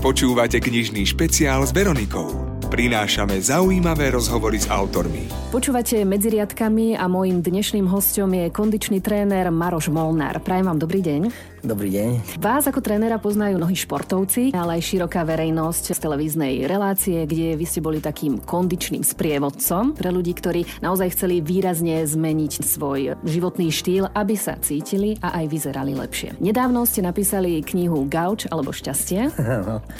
Počúvate knižný špeciál s Veronikou. Prinášame zaujímavé rozhovory s autormi. Počúvate medzi riadkami a môjim dnešným hostom je kondičný tréner Maroš Molnár. Prajem vám dobrý deň. Dobrý deň. Vás ako trénera poznajú mnohí športovci, ale aj široká verejnosť z televíznej relácie, kde vy ste boli takým kondičným sprievodcom pre ľudí, ktorí naozaj chceli výrazne zmeniť svoj životný štýl, aby sa cítili a aj vyzerali lepšie. Nedávno ste napísali knihu Gauč alebo Šťastie.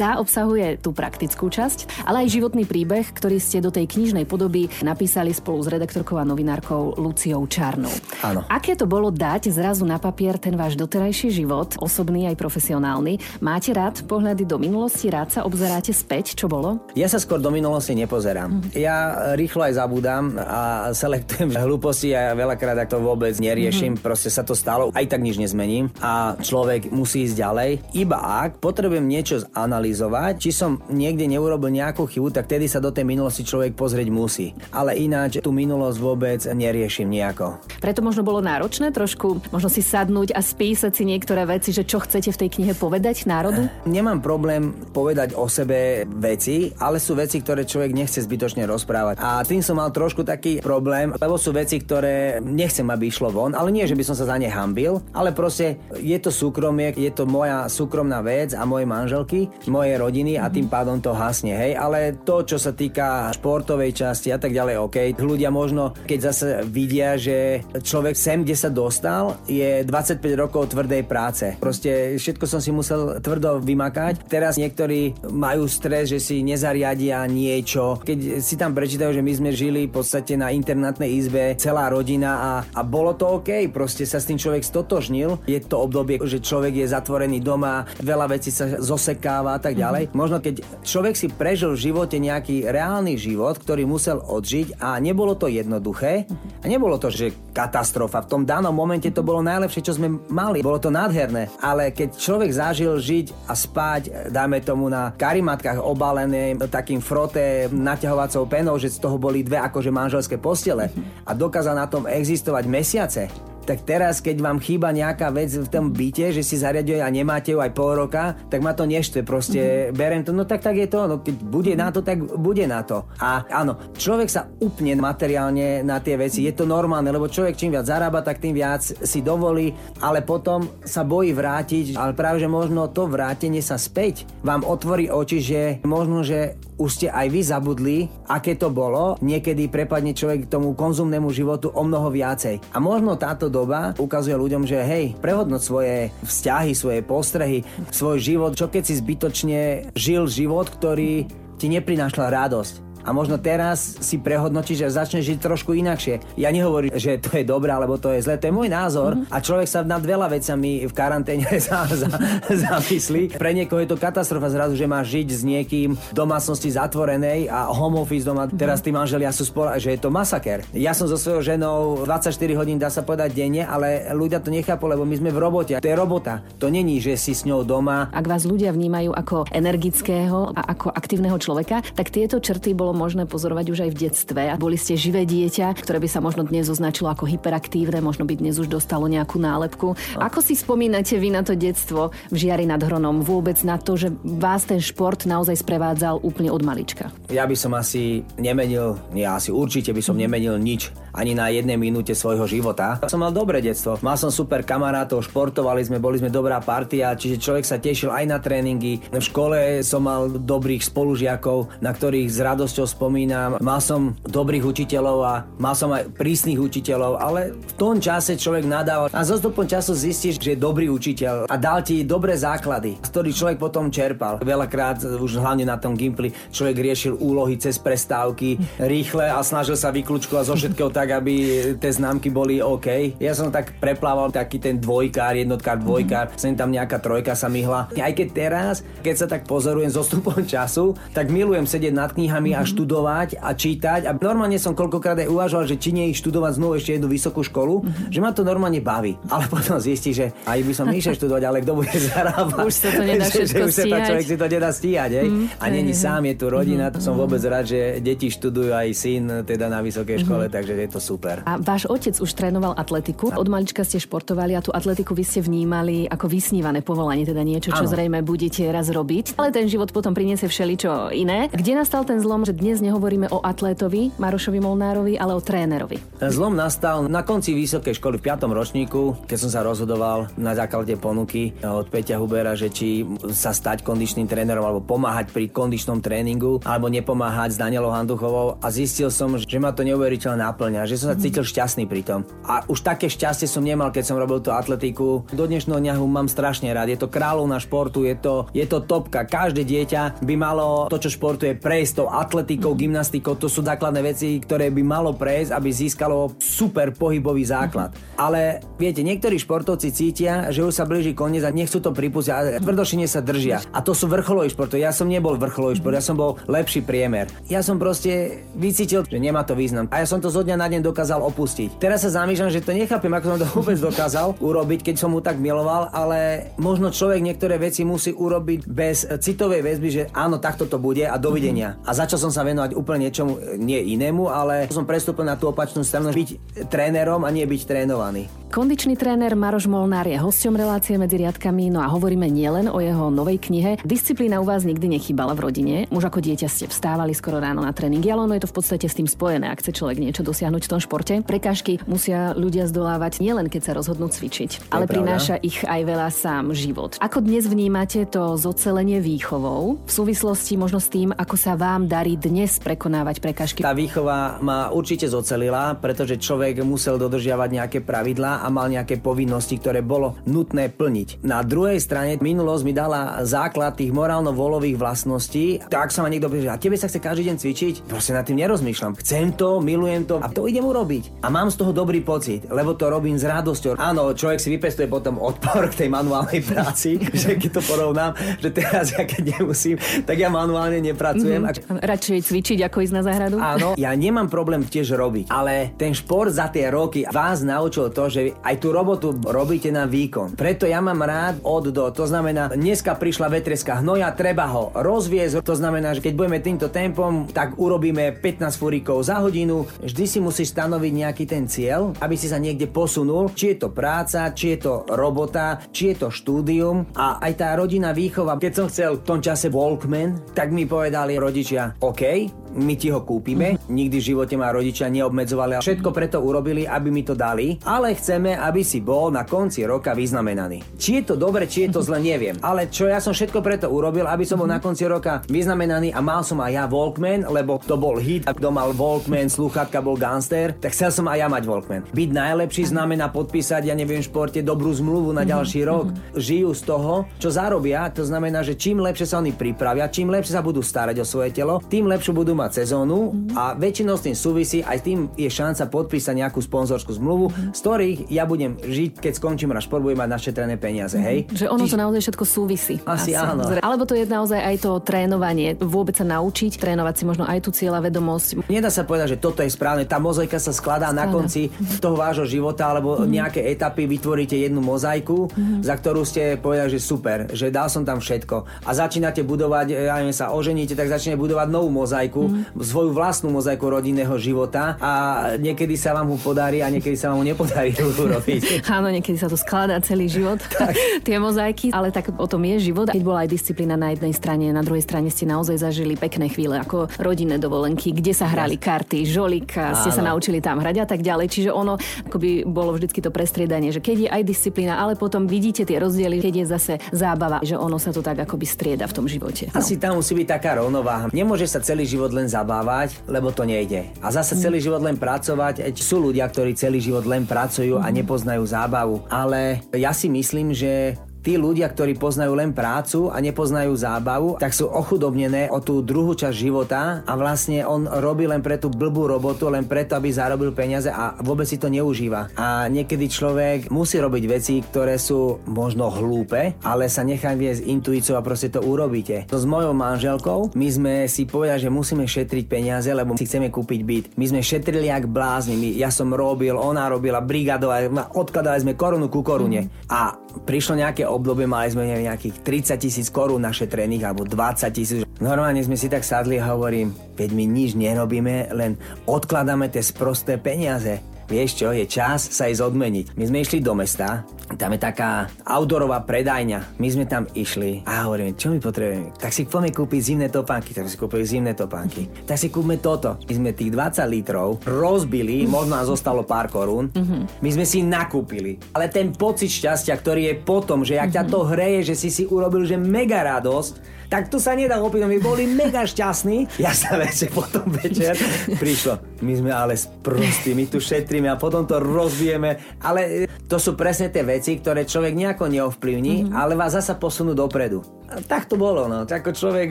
Tá obsahuje tú praktickú časť, ale aj životný príbeh, ktorý ste do tej knižnej podoby napísali spolu s redaktorkou a novinárkou Luciou Čarnou. Áno. Aké to bolo dať zrazu na papier ten váš doterajší život, osobný aj profesionálny? Máte rád pohľady do minulosti, rád sa obzeráte späť, čo bolo? Ja sa skôr do minulosti nepozerám. Ja rýchlo aj zabúdam a selektujem hlúposti a veľakrát ak to vôbec neriešim, proste sa to stalo, aj tak nič nezmením a človek musí ísť ďalej. Iba ak potrebujem niečo zanalizovať, či som niekde neurobil nejakú chybu, tak tedy sa do tej minulosti človek pozrieť musí. Ale ináč tú minulosť vôbec neriešim nejako. Preto možno bolo náročné trošku, možno si sadnúť a spísať si niektoré veci, že čo chcete v tej knihe povedať národu? Nemám problém povedať o sebe veci, ale sú veci, ktoré človek nechce zbytočne rozprávať. A tým som mal trošku taký problém, lebo sú veci, ktoré nechcem, aby išlo von, ale nie, že by som sa za ne hambil, ale proste je to súkromie, je to moja súkromná vec a mojej manželky, mojej rodiny a tým pádom to hasne, hej. Ale to, čo sa týka športovej časti a tak ďalej, OK. Ľudia možno, keď zase vidia, že človek sem, kde sa dostal, je 25 rokov tvrdej práce. Proste všetko som si musel tvrdo vymakať. Teraz niektorí majú stres, že si nezariadia niečo. Keď si tam prečítajú, že my sme žili v podstate na internátnej izbe, celá rodina a, a bolo to OK. Proste sa s tým človek stotožnil. Je to obdobie, že človek je zatvorený doma, veľa vecí sa zosekáva a tak ďalej. Možno keď človek si prežil v živote nejaký reálny život, ktorý musel odžiť a nebolo to jednoduché a nebolo to, že katastrofa. V tom danom momente to bolo najlepšie, čo sme mali. Bolo to nádherné. Ale keď človek zažil žiť a spať, dáme tomu na karimatkách obalené takým froté naťahovacou penou, že z toho boli dve akože manželské postele a dokázal na tom existovať mesiace, tak teraz, keď vám chýba nejaká vec v tom byte, že si zariaduje a nemáte ju aj pol roka, tak ma to neštve. Proste mm-hmm. berem to, no tak tak je to, no keď bude na to, tak bude na to. A áno, človek sa upne materiálne na tie veci, je to normálne, lebo človek čím viac zarába, tak tým viac si dovolí, ale potom sa bojí vrátiť, ale práve, že možno to vrátenie sa späť vám otvorí oči, že možno, že už ste aj vy zabudli, aké to bolo. Niekedy prepadne človek k tomu konzumnému životu o mnoho viacej. A možno táto doba ukazuje ľuďom, že hej, prehodnoť svoje vzťahy, svoje postrehy, svoj život, čo keď si zbytočne žil život, ktorý ti neprinášla radosť a možno teraz si prehodnotíš, že začneš žiť trošku inakšie. Ja nehovorím, že to je dobré alebo to je zlé, to je môj názor mm-hmm. a človek sa nad veľa vecami v karanténe za, za, zamyslí. Pre niekoho je to katastrofa zrazu, že má žiť s niekým v domácnosti zatvorenej a home office doma. Mm-hmm. Teraz tí manželia sú spolu, že je to masaker. Ja som so svojou ženou 24 hodín, dá sa povedať denne, ale ľudia to nechápu, lebo my sme v robote. To je robota. To není, že si s ňou doma. Ak vás ľudia vnímajú ako energického a ako aktívneho človeka, tak tieto črty bolo bolo možné pozorovať už aj v detstve. A boli ste živé dieťa, ktoré by sa možno dnes označilo ako hyperaktívne, možno by dnes už dostalo nejakú nálepku. Ako si spomínate vy na to detstvo v Žiari nad Hronom? Vôbec na to, že vás ten šport naozaj sprevádzal úplne od malička? Ja by som asi nemenil, nie asi určite by som nemenil nič ani na jednej minúte svojho života. Som mal dobré detstvo. Mal som super kamarátov, športovali sme, boli sme dobrá partia, čiže človek sa tešil aj na tréningy. V škole som mal dobrých spolužiakov, na ktorých s radosťou spomínam. Mal som dobrých učiteľov a mal som aj prísnych učiteľov, ale v tom čase človek nadával a zostupom času zistíš, že je dobrý učiteľ a dal ti dobré základy, z ktorých človek potom čerpal. Veľakrát, už hlavne na tom Gimply, človek riešil úlohy cez prestávky rýchle a snažil sa vyklúčkovať zo všetkého tak, aby tie známky boli OK. Ja som tak preplával taký ten dvojkár, jednotkár, dvojkár, mm-hmm. sem tam nejaká trojka sa myhla. Aj keď teraz, keď sa tak pozorujem so stupom času, tak milujem sedieť nad knihami mm-hmm. a študovať a čítať. A normálne som koľkokrát aj uvažoval, že či nie študovať znovu ešte jednu vysokú školu, mm-hmm. že ma to normálne baví. Ale potom zistí, že aj by som išiel študovať, ale kto bude zarábať. Už sa to nedá že, že, že človek si to nedá stíhať, mm, a není sám, je tu rodina. Mm-hmm. Som vôbec rád, že deti študujú aj syn teda na vysokej škole, mm-hmm. takže je je to super. A váš otec už trénoval atletiku. Od malička ste športovali a tú atletiku vy ste vnímali ako vysnívané povolanie, teda niečo, čo ano. zrejme budete raz robiť. Ale ten život potom priniesie všeličo iné. Kde nastal ten zlom, že dnes nehovoríme o atlétovi Marošovi Molnárovi, ale o trénerovi? Ten zlom nastal na konci vysokej školy v 5. ročníku, keď som sa rozhodoval na základe ponuky od Peťa Hubera, že či sa stať kondičným trénerom alebo pomáhať pri kondičnom tréningu alebo nepomáhať s Danielou Handuchovou a zistil som, že ma to neuveriteľne naplňa, že som sa cítil šťastný pri tom. A už také šťastie som nemal, keď som robil tú atletiku. Do dnešného dňa mám strašne rád. Je to kráľovná športu, je to, je to topka. Každé dieťa by malo to, čo športuje, prejsť tou atletikou, gymnastikou. To sú základné veci, ktoré by malo prejsť, aby získalo super pohybový základ. Ale viete, niektorí športovci cítia, že už sa blíži koniec a nechcú to pripustiť a tvrdošine sa držia. A to sú vrcholoví športovci. Ja som nebol vrcholový šport, ja som bol lepší priemer. Ja som proste vycítil, že nemá to význam. A ja som to zo dňa na deň dokázal opustiť. Teraz sa zamýšľam, že to nechápem, ako som to vôbec dokázal urobiť, keď som mu tak miloval, ale možno človek niektoré veci musí urobiť bez citovej väzby, že áno, takto to bude a dovidenia. A začal som sa venovať úplne niečomu nie inému, ale som prestúpil na tú opačnú stranu byť trénerom a nie byť trénovaný. Kondičný tréner Maroš Molnár je hosťom relácie medzi riadkami, no a hovoríme nielen o jeho novej knihe. Disciplína u vás nikdy nechýbala v rodine. Už ako dieťa ste vstávali skoro ráno na tréningy, ale ono je to v podstate s tým spojené, ak chce človek niečo dosiahnuť v tom športe. Prekážky musia ľudia zdolávať nielen keď sa rozhodnú cvičiť, ale prináša ich aj veľa sám život. Ako dnes vnímate to zocelenie výchovou v súvislosti možno s tým, ako sa vám darí dnes prekonávať prekážky? Tá výchova ma určite zocelila, pretože človek musel dodržiavať nejaké pravidlá a mal nejaké povinnosti, ktoré bolo nutné plniť. Na druhej strane minulosť mi dala základ tých morálno-volových vlastností. Tak sa ma niekto povie, a tebe sa chce každý deň cvičiť? Proste nad tým nerozmýšľam. Chcem to, milujem to a to idem urobiť. A mám z toho dobrý pocit, lebo to robím s radosťou. Áno, človek si vypestuje potom odpor k tej manuálnej práci, že keď to porovnám, že teraz ja keď nemusím, tak ja manuálne nepracujem. Mm-hmm. Radšej cvičiť, ako ísť na záhradu? Áno, ja nemám problém tiež robiť, ale ten šport za tie roky vás naučil to, že aj tú robotu robíte na výkon. Preto ja mám rád od do. To znamená, dneska prišla vetreska hnoja, treba ho rozviezť. To znamená, že keď budeme týmto tempom, tak urobíme 15 furíkov za hodinu. Vždy si musíš stanoviť nejaký ten cieľ, aby si sa niekde posunul. Či je to práca, či je to robota, či je to štúdium. A aj tá rodina výchova. Keď som chcel v tom čase Walkman, tak mi povedali rodičia, OK, my ti ho kúpime. Mm-hmm. Nikdy v živote ma rodičia neobmedzovali a všetko preto urobili, aby mi to dali, ale chceme, aby si bol na konci roka vyznamenaný. Či je to dobre, či je to zle, neviem. Ale čo ja som všetko preto urobil, aby som bol na konci roka vyznamenaný a mal som aj ja Walkman, lebo to bol hit. A kto mal Walkman, sluchatka bol gangster, tak chcel som aj ja mať Walkman. Byť najlepší znamená podpísať, ja neviem, v športe dobrú zmluvu na ďalší rok. Žijú z toho, čo zarobia, to znamená, že čím lepšie sa oni pripravia, čím lepšie sa budú starať o svoje telo, tým lepšie budú mať sezónu a väčšinou s tým súvisí, aj tým je šanca podpísať nejakú sponzorskú zmluvu, z ktorých ja budem žiť, keď skončím na šport, budem mať našetrené peniaze, hej? Že ono to naozaj všetko súvisí. Asi, asi áno. Alebo to je naozaj aj to trénovanie, vôbec sa naučiť, trénovať si možno aj tú cieľa vedomosť. Nedá sa povedať, že toto je správne. Tá mozaika sa skladá Skladá. na konci toho vášho života, alebo mm. nejaké etapy vytvoríte jednu mozaiku, mm. za ktorú ste povedali, že super, že dal som tam všetko. A začínate budovať, ja neviem, sa oženíte, tak začnete budovať novú mozaiku, mm svoju vlastnú mozaiku rodinného života a niekedy sa vám ho podarí a niekedy sa vám ho nepodarí urobiť. Áno, niekedy sa to skladá celý život, tie mozaiky, ale tak o tom je život. Keď bola aj disciplína na jednej strane, na druhej strane ste naozaj zažili pekné chvíle, ako rodinné dovolenky, kde sa hrali karty, žolika, ste sa naučili tam hrať a tak ďalej. Čiže ono akoby bolo vždycky to prestriedanie, že keď je aj disciplína, ale potom vidíte tie rozdiely, keď je zase zábava, že ono sa to tak akoby strieda v tom živote. No. Asi tam musí byť taká rovnováha. Nemôže sa celý život len zabávať zabávať, lebo to nejde. A zase celý život len pracovať, sú ľudia, ktorí celý život len pracujú a nepoznajú zábavu. Ale ja si myslím, že tí ľudia, ktorí poznajú len prácu a nepoznajú zábavu, tak sú ochudobnené o tú druhú časť života a vlastne on robí len pre tú blbú robotu, len preto, aby zarobil peniaze a vôbec si to neužíva. A niekedy človek musí robiť veci, ktoré sú možno hlúpe, ale sa nechá viesť intuíciou a proste to urobíte. To s mojou manželkou, my sme si povedali, že musíme šetriť peniaze, lebo si chceme kúpiť byt. My sme šetrili jak blázni, my, ja som robil, ona robila brigadová, odkladali sme korunu ku korune. A prišlo nejaké obdobie, mali sme nejakých 30 tisíc korún našetrených alebo 20 tisíc. Normálne sme si tak sadli a hovorím, veď my nič nerobíme, len odkladáme tie sprosté peniaze vieš čo, je čas sa ísť odmeniť. My sme išli do mesta, tam je taká outdoorová predajňa. My sme tam išli a hovoríme, čo my potrebujeme? Tak si poďme kúpiť zimné topánky, tak si kúpili zimné topánky. Tak si kúpme toto. My sme tých 20 litrov rozbili, možno nám zostalo pár korún. My sme si nakúpili. Ale ten pocit šťastia, ktorý je potom, že ak ťa to hreje, že si si urobil, že mega radosť, tak to sa nedá opiť, my boli mega šťastní. Ja sa večer potom večer prišlo. My sme ale sprostí, my tu šetríme a potom to rozbijeme. Ale to sú presne tie veci, ktoré človek nejako neovplyvní, mm-hmm. ale vás zasa posunú dopredu tak to bolo, no. Ako človek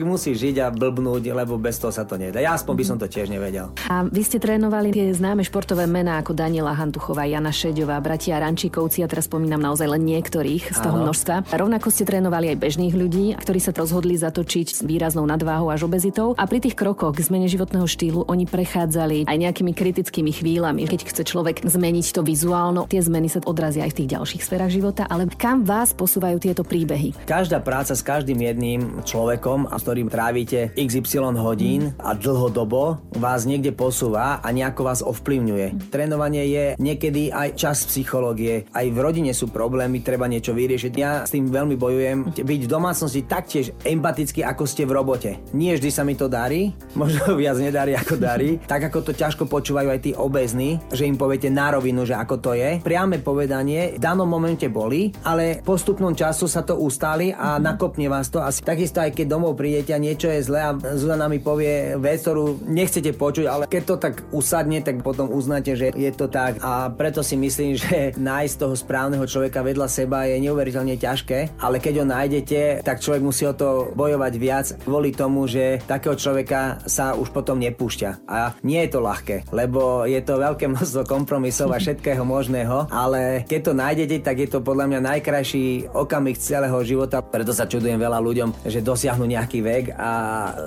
musí žiť a blbnúť, lebo bez toho sa to nedá. Ja aspoň by som to tiež nevedel. A vy ste trénovali tie známe športové mená ako Daniela Hantuchová, Jana Šeďová, bratia Rančíkovci, a teraz spomínam naozaj len niektorých z toho Áno. množstva. Rovnako ste trénovali aj bežných ľudí, ktorí sa rozhodli zatočiť výraznou nadváhou až obezitou. A pri tých krokoch k zmene životného štýlu oni prechádzali aj nejakými kritickými chvíľami. Keď chce človek zmeniť to vizuálno, tie zmeny sa odrazia aj v tých ďalších sférach života, ale kam vás posúvajú tieto príbehy? Každá práca s každým jedným človekom, a ktorým trávite XY hodín a dlhodobo vás niekde posúva a nejako vás ovplyvňuje. Trénovanie je niekedy aj čas psychológie. Aj v rodine sú problémy, treba niečo vyriešiť. Ja s tým veľmi bojujem. Byť v domácnosti taktiež empaticky, ako ste v robote. Nie vždy sa mi to darí, možno viac nedarí ako darí. Tak ako to ťažko počúvajú aj tí obezní, že im poviete na rovinu, že ako to je. Priame povedanie v danom momente boli, ale postupnom času sa to ustáli a nakopne vás to. Asi takisto aj keď domov prídete a niečo je zle a Zuzana mi povie vec, ktorú nechcete počuť, ale keď to tak usadne, tak potom uznáte, že je to tak. A preto si myslím, že nájsť toho správneho človeka vedľa seba je neuveriteľne ťažké, ale keď ho nájdete, tak človek musí o to bojovať viac kvôli tomu, že takého človeka sa už potom nepúšťa. A nie je to ľahké, lebo je to veľké množstvo kompromisov a všetkého možného, ale keď to nájdete, tak je to podľa mňa najkrajší okamih celého života. Preto sa čudujem veľa ľuďom, že dosiahnu nejaký vek a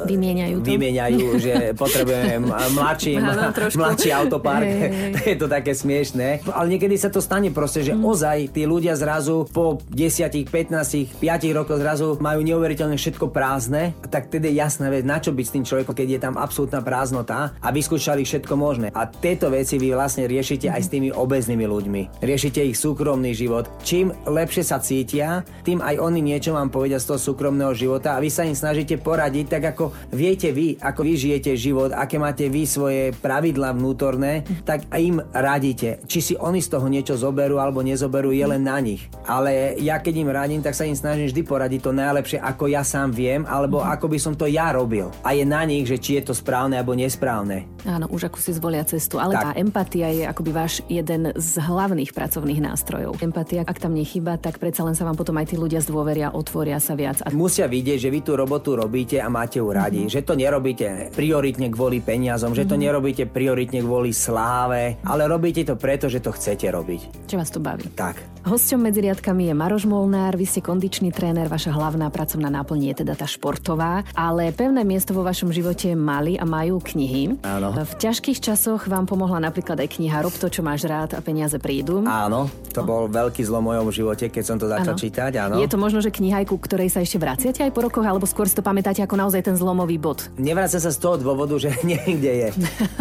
vymieňajú, to. vymieňajú že potrebujeme mladší, Áno, mladší autopark. je to také smiešné. Ale niekedy sa to stane proste, že mm. ozaj tí ľudia zrazu po 10, 15, 5 rokoch zrazu majú neuveriteľne všetko prázdne. Tak tedy je jasná vec, na čo byť s tým človekom, keď je tam absolútna prázdnota a vyskúšali všetko možné. A tieto veci vy vlastne riešite aj s tými obeznými ľuďmi. Riešite ich súkromný život. Čím lepšie sa cítia, tým aj oni niečo vám povedia z toho súkromného života a vy sa im snažíte poradiť tak, ako viete vy, ako vy žijete život, aké máte vy svoje pravidla vnútorné, tak im radíte. Či si oni z toho niečo zoberú alebo nezoberú, je len na nich. Ale ja keď im radím, tak sa im snažím vždy poradiť to najlepšie, ako ja sám viem, alebo mhm. ako by som to ja robil. A je na nich, že či je to správne alebo nesprávne. Áno, už ako si zvolia cestu. Ale tak. tá empatia je akoby váš jeden z hlavných pracovných nástrojov. Empatia, ak tam nechýba, tak predsa len sa vám potom aj tí ľudia zdôveria, otvoria sa viac a... Musia vidieť, že vy tú robotu robíte a máte ju radi. Mm-hmm. Že to nerobíte prioritne kvôli peniazom, mm-hmm. že to mhm. nerobíte prioritne kvôli sláve, ale robíte to preto, že to chcete robiť. Čo vás to baví. Tak. Hosťom medzi riadkami je Maroš Molnár, vy ste kondičný tréner, vaša hlavná pracovná náplň je teda tá športová, ale pevné miesto vo vašom živote mali a majú knihy. Áno. V ťažkých časoch vám pomohla napríklad aj kniha Rob to, čo máš rád a peniaze prídu. Áno, to bol veľký zlo v mojom živote, keď som to začal áno. čítať. Áno. Je to možno, že kniha, ku ktorej sa ešte vraciate aj po rokoch, alebo skôr si to pamätáte ako naozaj ten zlomový bod? Nevracia sa z toho dôvodu, že niekde je.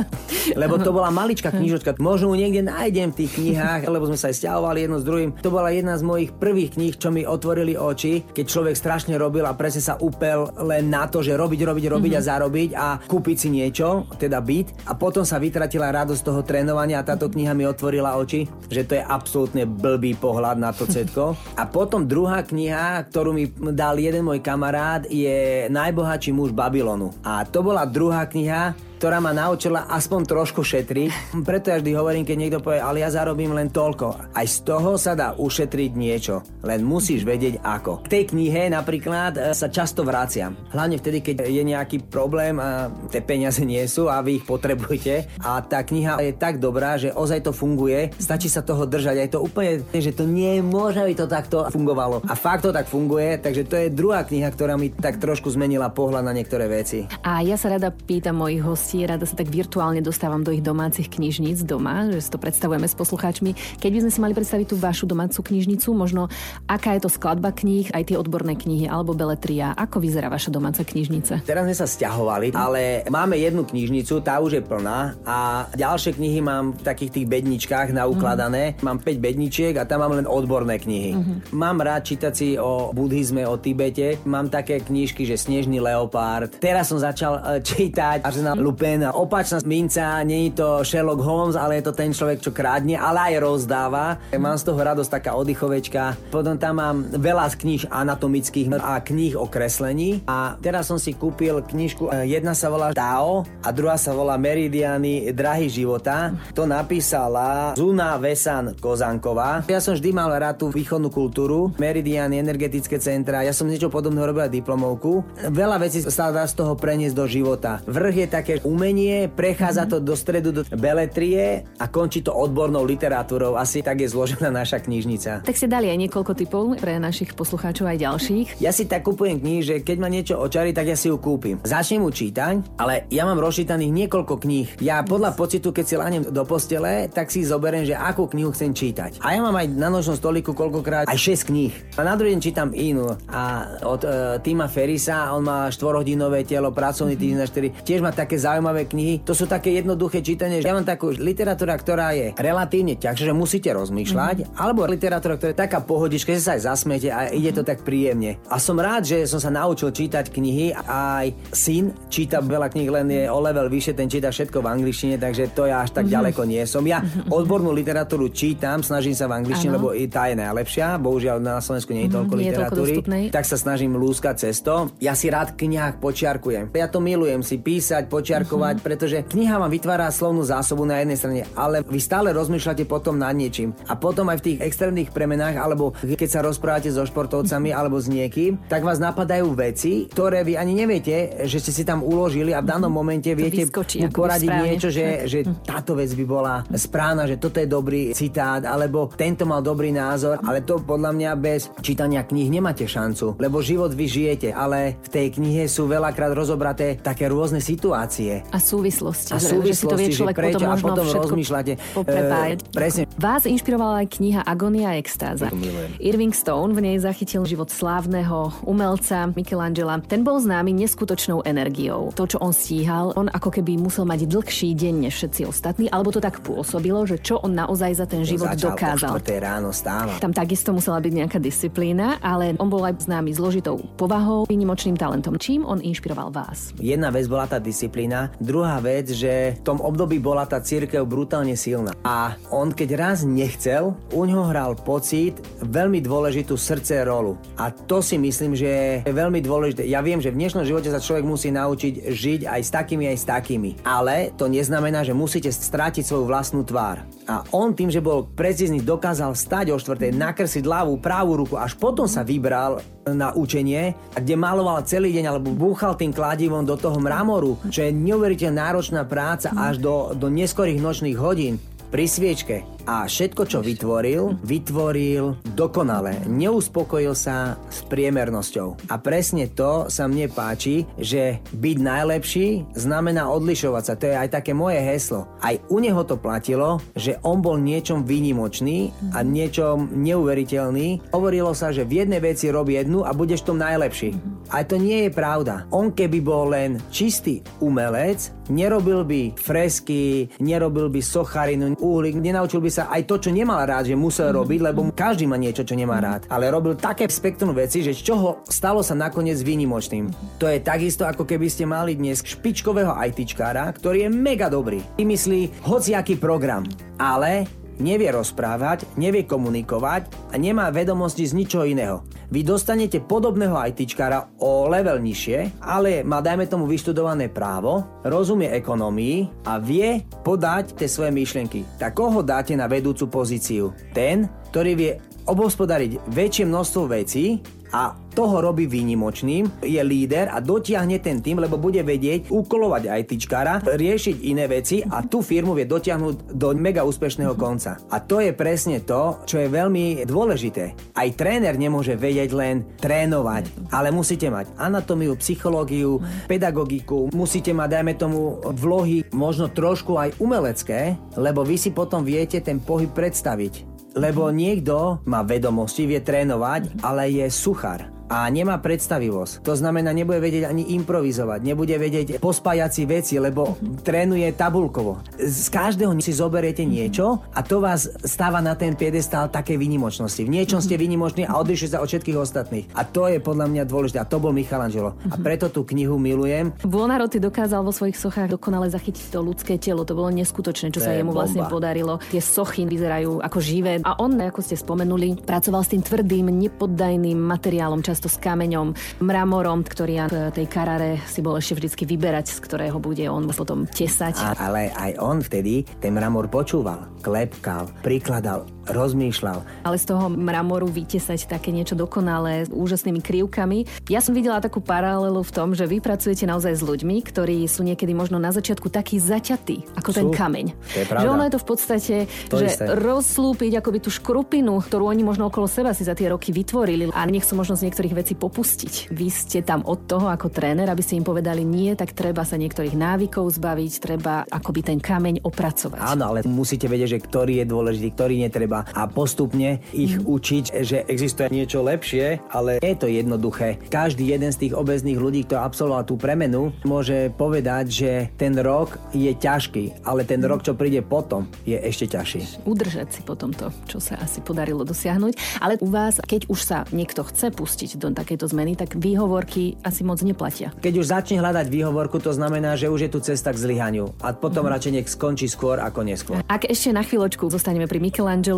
lebo to bola maličká knižočka. Možno ju niekde nájdem v tých knihách, lebo sme sa aj stiahovali jedno s druhým. To bola jedna z mojich prvých kníh, čo mi otvorili oči, keď človek strašne robil a presne sa upel len na to, že robiť, robiť, robiť mm-hmm. a zarobiť a kúpiť si niečo, teda byt. A potom sa vytratila radosť toho trénovania a táto kniha mi otvorila oči, že to je absolútne blbý pohľad na to cetko. A potom druhá kniha, ktorú mi dal jeden môj kamarát, je Najbohatší muž Babylonu. A to bola druhá kniha, ktorá ma naučila aspoň trošku šetriť. Preto ja vždy hovorím, keď niekto povie, ale ja zarobím len toľko. Aj z toho sa dá ušetriť niečo, len musíš vedieť ako. K tej knihe napríklad e, sa často vraciam. Hlavne vtedy, keď je nejaký problém a tie peniaze nie sú a vy ich potrebujete. A tá kniha je tak dobrá, že ozaj to funguje. Stačí sa toho držať. Aj to úplne, že to nie môže, aby to takto fungovalo. A fakt to tak funguje, takže to je druhá kniha, ktorá mi tak trošku zmenila pohľad na niektoré veci. A ja sa rada pýtam mojich hostí, hostí, rada sa tak virtuálne dostávam do ich domácich knižníc doma, že si to predstavujeme s poslucháčmi. Keď by sme si mali predstaviť tú vašu domácu knižnicu, možno aká je to skladba kníh, aj tie odborné knihy alebo beletria, ako vyzerá vaša domáca knižnica? Teraz sme sa stiahovali, ale máme jednu knižnicu, tá už je plná a ďalšie knihy mám v takých tých bedničkách naukladané. Mm-hmm. Mám 5 bedničiek a tam mám len odborné knihy. Mm-hmm. Mám rád čítať si o buddhizme, o Tibete. Mám také knižky, že Snežný leopard. Teraz som začal e, čítať Arsena Lupena. Opačná minca, je to Sherlock Holmes, ale je to ten človek, čo krádne, ale aj rozdáva. Mám z toho radosť taká oddychovečka. Potom tam mám veľa z kníž anatomických a kníh o kreslení. A teraz som si kúpil knižku, e, jedna sa volá Tao a druhá sa volá Meridiany Drahy života. To napísala Zuna Vesan Kozanková. Ja som vždy mal rád tú východnú kultúru, Meridiany, energetické centra. Ja som niečo podobného robil diplomovku. Veľa vecí sa dá z toho preniesť do života. Vrch je také umenie, prechádza to do stredu do beletrie a končí to odbornou literatúrou. Asi tak je zložená naša knižnica. Tak ste dali aj niekoľko typov pre našich poslucháčov aj ďalších. Ja si tak kupujem knihy, že keď ma niečo očarí, tak ja si ju kúpim. Začnem ju čítať, ale ja mám rozčítaných niekoľko kníh. Ja podľa pocitu, keď si lánem do postele, tak si zoberiem, že akú knihu chcem čítať. A ja mám aj na nočnom stoliku koľkokrát aj 6 kníh. A na druhý deň čítam inú. A od uh, Tima Ferisa, on má 4-hodinové telo, pracovný týždeň na 4, tiež má také zaujímavé knihy. To sú také jednoduché čítanie. Ja mám takú literatúra, ktorá je relatívne ťažšia, že musíte rozmýšľať, mm-hmm. alebo literatúra, ktorá je taká pohodička, že sa aj zasmiete a ide to tak príjemne. A som rád, že som sa naučil čítať knihy. Aj syn číta veľa kníh, len je o level vyššie, ten číta všetko v angličtine, takže to ja až tak mm-hmm. ďaleko nie som. Ja odbornú literatúru čítam, snažím sa v angličtine, lebo i tá je najlepšia. Bohužiaľ na Slovensku nie je mhm, toľko mm, literatúry. Je tak sa snažím lúskať cesto. Ja si rád v knihách počiarkujem. Ja to milujem si písať, počiarkovať, mm-hmm. pretože kniha vám vytvára slovnú zásobu na jednej strane, ale vy stále rozmýšľate potom nad niečím. A potom aj v tých extrémnych premenách, alebo keď sa rozprávate so športovcami mm-hmm. alebo s niekým, tak vás napadajú veci, ktoré vy ani neviete, že ste si tam uložili a v danom mhm. momente viete mu poradiť niečo, že, že táto vec by bola správna, že toto je dobrý citát, alebo tento mal dobrý názor, ale to podľa mňa bez čítania kníh nemáte šancu, lebo život vy žijete, ale v tej knihe sú veľakrát rozobraté také rôzne situácie. A súvislosti. A súvislosti, že, si to vie človek že prečo, potom možno a potom rozmýšľate. E, presne. Vás inšpirovala aj kniha Agonia a extáza. Irving Stone v nej zachytil život slávneho umelca Michelangela. Ten bol známy neskutočnou energiou. To, čo on stíhal, on ako keby musel mať dlhší deň než všetci ostatní, alebo to tak pôsobilo, že čo on naozaj za ten život Začal dokázal. ráno stáva. Tam takisto musela byť nejaká disciplína, ale on bol aj známy zložitou povahou, výnimočným talentom. Čím on inšpiroval vás? Jedna vec bola tá disciplína, druhá vec, že v tom období bola tá církev brutálne silná. A on keď raz nechcel, u ňoho hral pocit veľmi dôležitú srdce rolu. A to si myslím, že je veľmi dôležité. Ja viem, že v dnešnom živote sa človek musí naučiť žiť aj s takými, aj s takými. Ale to neznamená, že musíte strátiť svoju vlastnú tvár. A on tým, že bol precízny, dokázal stať o štvrtej, nakresliť ľavú, pravú ruku, až potom sa vybral na učenie, kde maloval celý deň alebo búchal tým kladivom do toho mramoru, čo je neuveriteľne náročná práca až do, do neskorých nočných hodín pri sviečke. A všetko, čo vytvoril, vytvoril dokonale. Neuspokojil sa s priemernosťou. A presne to sa mne páči, že byť najlepší znamená odlišovať sa. To je aj také moje heslo. Aj u neho to platilo, že on bol niečom výnimočný a niečom neuveriteľný. Hovorilo sa, že v jednej veci robí jednu a budeš tom najlepší. A to nie je pravda. On keby bol len čistý umelec, nerobil by fresky, nerobil by socharinu, uhlík, nenaučil by sa aj to, čo nemal rád, že musel mm. robiť, lebo každý má niečo, čo nemá rád. Ale robil také spektrum veci, že z čoho stalo sa nakoniec výnimočným. To je takisto, ako keby ste mali dnes špičkového ITčkára, ktorý je mega dobrý. Vymyslí hociaký program, ale nevie rozprávať, nevie komunikovať a nemá vedomosti z ničoho iného. Vy dostanete podobného ITčkára o level nižšie, ale má dajme tomu vyštudované právo, rozumie ekonomii a vie podať tie svoje myšlienky. Tak koho dáte na vedúcu pozíciu? Ten, ktorý vie obhospodariť väčšie množstvo vecí a toho robí výnimočným, je líder a dotiahne ten tým, lebo bude vedieť ukolovať aj tyčkára, riešiť iné veci a tú firmu vie dotiahnuť do mega úspešného konca. A to je presne to, čo je veľmi dôležité. Aj tréner nemôže vedieť len trénovať, ale musíte mať anatomiu, psychológiu, pedagogiku, musíte mať, dajme tomu, vlohy možno trošku aj umelecké, lebo vy si potom viete ten pohyb predstaviť. Lebo niekto má vedomosti, vie trénovať, ale je suchar a nemá predstavivosť. To znamená, nebude vedieť ani improvizovať, nebude vedieť pospájať si veci, lebo trénuje tabulkovo. Z každého si zoberiete niečo a to vás stáva na ten piedestál také výnimočnosti. V niečom ste výnimoční a odlišujete sa od všetkých ostatných. A to je podľa mňa dôležité. A to bol Michelangelo. A preto tú knihu milujem. Buonarroti dokázal vo svojich sochách dokonale zachytiť to ľudské telo. To bolo neskutočné, čo to sa jemu vlastne podarilo. Tie sochy vyzerajú ako živé. A on, ako ste spomenuli, pracoval s tým tvrdým, nepoddajným materiálom, často často s kameňom, mramorom, ktorý v tej karare si bol ešte vždycky vyberať, z ktorého bude on potom tesať. A, ale aj on vtedy ten mramor počúval, klepkal, prikladal, rozmýšľal. Ale z toho mramoru vytesať také niečo dokonalé s úžasnými krivkami. Ja som videla takú paralelu v tom, že vy pracujete naozaj s ľuďmi, ktorí sú niekedy možno na začiatku takí zaťatí, ako sú. ten kameň. To je pravda. Že ono je to v podstate, to že isté. rozslúpiť akoby tú škrupinu, ktorú oni možno okolo seba si za tie roky vytvorili a nechcú možno z niektorých niektorých vecí popustiť. Vy ste tam od toho ako tréner, aby ste im povedali nie, tak treba sa niektorých návykov zbaviť, treba akoby ten kameň opracovať. Áno, ale musíte vedieť, že ktorý je dôležitý, ktorý netreba a postupne ich mm. učiť, že existuje niečo lepšie, ale je to jednoduché. Každý jeden z tých obezných ľudí, kto absolvoval tú premenu, môže povedať, že ten rok je ťažký, ale ten mm. rok, čo príde potom, je ešte ťažší. Udržať si potom to, čo sa asi podarilo dosiahnuť. Ale u vás, keď už sa niekto chce pustiť do takéto zmeny, tak výhovorky asi moc neplatia. Keď už začne hľadať výhovorku, to znamená, že už je tu cesta k zlyhaniu a potom mm. radšej nech skončí skôr ako neskôr. Ak ešte na chvíľočku zostaneme pri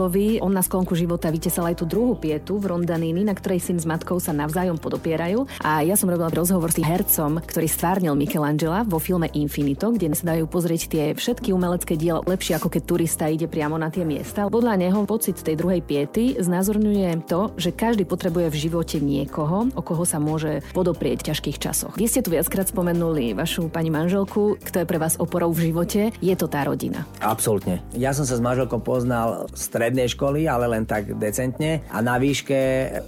Michelangelovi, on na sklonku života vytesal aj tú druhú pietu v Rondanini, na ktorej syn s matkou sa navzájom podopierajú. A ja som robila rozhovor s hercom, ktorý stvárnil Michelangela vo filme Infinito, kde sa dajú pozrieť tie všetky umelecké diela lepšie ako keď turista ide priamo na tie miesta. Podľa neho pocit tej druhej piety znázorňuje to, že každý potrebuje v živote niekoho o koho sa môže podoprieť v ťažkých časoch. Vy ste tu viackrát spomenuli vašu pani manželku, kto je pre vás oporou v živote. Je to tá rodina? Absolútne. Ja som sa s manželkou poznal z strednej školy, ale len tak decentne a na výške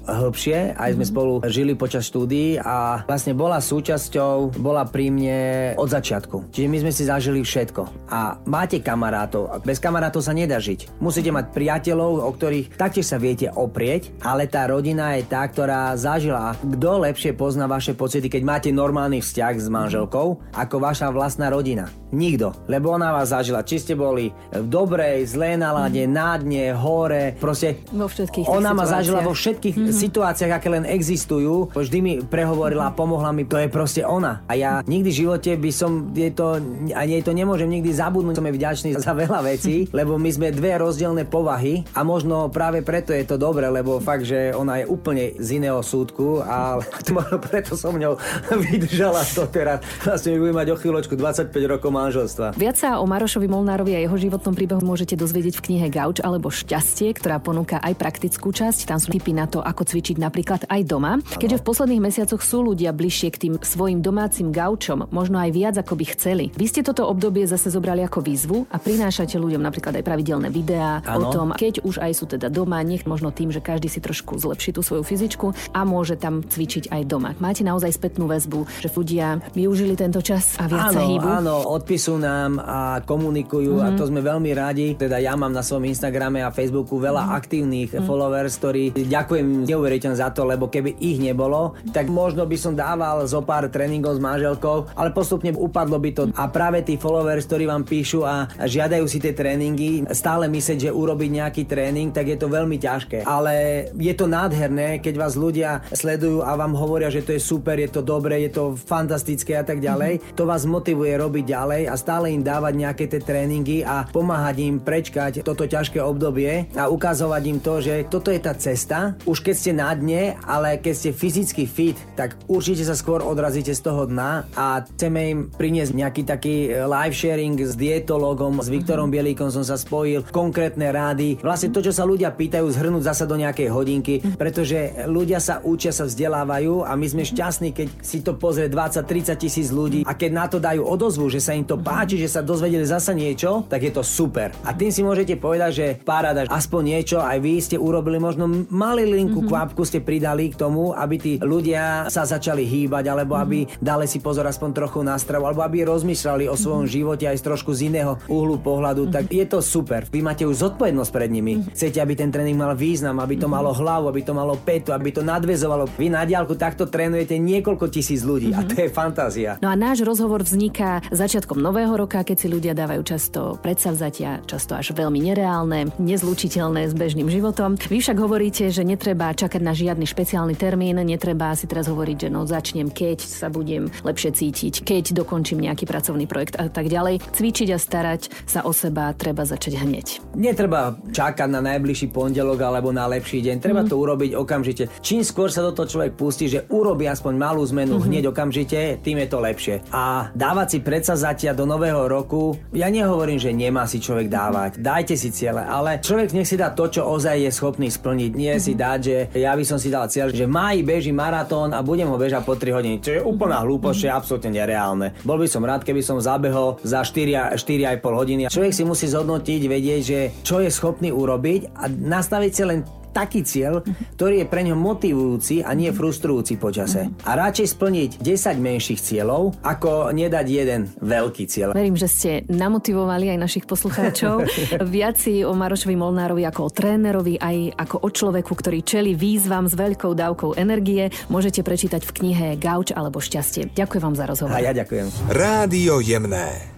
hĺbšie. Aj sme mm-hmm. spolu žili počas štúdií a vlastne bola súčasťou, bola pri mne od začiatku. Čiže my sme si zažili všetko. A máte kamarátov. Bez kamarátov sa nedá žiť. Musíte mať priateľov, o ktorých taktiež sa viete oprieť, ale tá rodina je tá, ktorá za zažila. Kto lepšie pozná vaše pocity, keď máte normálny vzťah s manželkou, ako vaša vlastná rodina? Nikto. Lebo ona vás zažila. Či ste boli v dobrej, zlej nálade, mm. na dne, hore. Proste vo všetkých ona ma zažila vo všetkých mm-hmm. situáciách, aké len existujú. Vždy mi prehovorila a pomohla mi. To je proste ona. A ja nikdy v živote by som je to, a jej to nemôžem nikdy zabudnúť. Som je vďačný za veľa vecí, lebo my sme dve rozdielne povahy a možno práve preto je to dobre, lebo fakt, že ona je úplne z iného žalúdku a preto som ňou vydržala to teraz. Vlastne budeme mať o chvíľočku 25 rokov manželstva. Viac sa o Marošovi Molnárovi a jeho životnom príbehu môžete dozvedieť v knihe Gauč alebo Šťastie, ktorá ponúka aj praktickú časť. Tam sú tipy na to, ako cvičiť napríklad aj doma. Keďže v posledných mesiacoch sú ľudia bližšie k tým svojim domácim gaučom, možno aj viac ako by chceli. Vy ste toto obdobie zase zobrali ako výzvu a prinášate ľuďom napríklad aj pravidelné videá ano. o tom, keď už aj sú teda doma, nech možno tým, že každý si trošku zlepší tú svoju fyzičku a môže tam cvičiť aj doma. Máte naozaj spätnú väzbu, že ľudia využili tento čas a viac áno, sa hýbu? Áno, odpisujú nám a komunikujú mm-hmm. a mhm. to sme veľmi radi. Teda ja mám na svojom Instagrame a Facebooku veľa mm-hmm. aktívnych mm-hmm. followers, ktorí ďakujem neuveriteľne za to, lebo keby ich nebolo, tak možno by som dával zo pár tréningov s manželkou, ale postupne upadlo by to. A práve tí followers, ktorí vám píšu a žiadajú si tie tréningy, stále myslieť, že urobiť nejaký tréning, tak je to veľmi ťažké. Ale je to nádherné, keď vás ľudia sledujú a vám hovoria, že to je super, je to dobré, je to fantastické a tak ďalej. Mm-hmm. To vás motivuje robiť ďalej a stále im dávať nejaké tie tréningy a pomáhať im prečkať toto ťažké obdobie lepšie a ukazovať im to, že toto je tá cesta. Už keď ste na dne, ale keď ste fyzicky fit, tak určite sa skôr odrazíte z toho dna a chceme im priniesť nejaký taký e, live sharing s dietologom, s Viktorom Bielíkom som sa spojil, konkrétne rády. Vlastne to, čo sa ľudia pýtajú, zhrnúť zasa do nejakej hodinky, pretože ľudia sa učia, sa vzdelávajú a my sme šťastní, keď si to pozrie 20-30 tisíc ľudí a keď na to dajú odozvu, že sa im to páči, že sa dozvedeli zasa niečo, tak je to super. A tým si môžete povedať, že paráda, aspoň niečo, aj vy ste urobili možno malilinku mm-hmm. kvapku ste pridali k tomu, aby tí ľudia sa začali hýbať, alebo mm-hmm. aby dali si pozor aspoň trochu na stravu, alebo aby rozmýšľali o svojom mm-hmm. živote aj z trošku z iného uhlu pohľadu, mm-hmm. tak je to super. Vy máte už zodpovednosť pred nimi. Mm-hmm. Chcete, aby ten tréning mal význam, aby to mm-hmm. malo hlavu, aby to malo petu, aby to nadvezovalo. Vy na diálku takto trénujete niekoľko tisíc ľudí mm-hmm. a to je fantázia. No a náš rozhovor vzniká začiatkom nového roka, keď si ľudia dávajú často predsavzatia, často až veľmi nereálne, nezlučiteľné s bežným životom. Vy však hovoríte, že netreba čakať na žiadny špeciálny termín, netreba si teraz hovoriť, že no začnem, keď sa budem lepšie cítiť, keď dokončím nejaký pracovný projekt a tak ďalej. Cvičiť a starať sa o seba treba začať hneď. Netreba čakať na najbližší pondelok alebo na lepší deň. Treba mm. to urobiť okamžite. Čím skôr sa do toho človek pustí, že urobí aspoň malú zmenu mm-hmm. hneď okamžite, tým je to lepšie. A dávať si predsazatia do nového roku, ja nehovorím, že nemá si človek dávať. Dajte si ciele, ale človek nech si dá to, čo ozaj je schopný splniť. Nie mm-hmm. si dať, že ja by som si dal cieľ, že máji beží maratón a budem ho bežať po 3 hodiny, čo je úplná hlúposť, mm-hmm. je absolútne nereálne. Bol by som rád, keby som zabehol za 4, 4,5 hodiny. Človek si musí zhodnotiť, vedieť, že čo je schopný urobiť a nastaviť si len taký cieľ, ktorý je pre ňo motivujúci a nie frustrujúci počase. A radšej splniť 10 menších cieľov, ako nedať jeden veľký cieľ. Verím, že ste namotivovali aj našich poslucháčov. Viac si o Marošovi Molnárovi ako o trénerovi, aj ako o človeku, ktorý čeli výzvam s veľkou dávkou energie, môžete prečítať v knihe Gauč alebo šťastie. Ďakujem vám za rozhovor. A ja ďakujem. Rádio Jemné.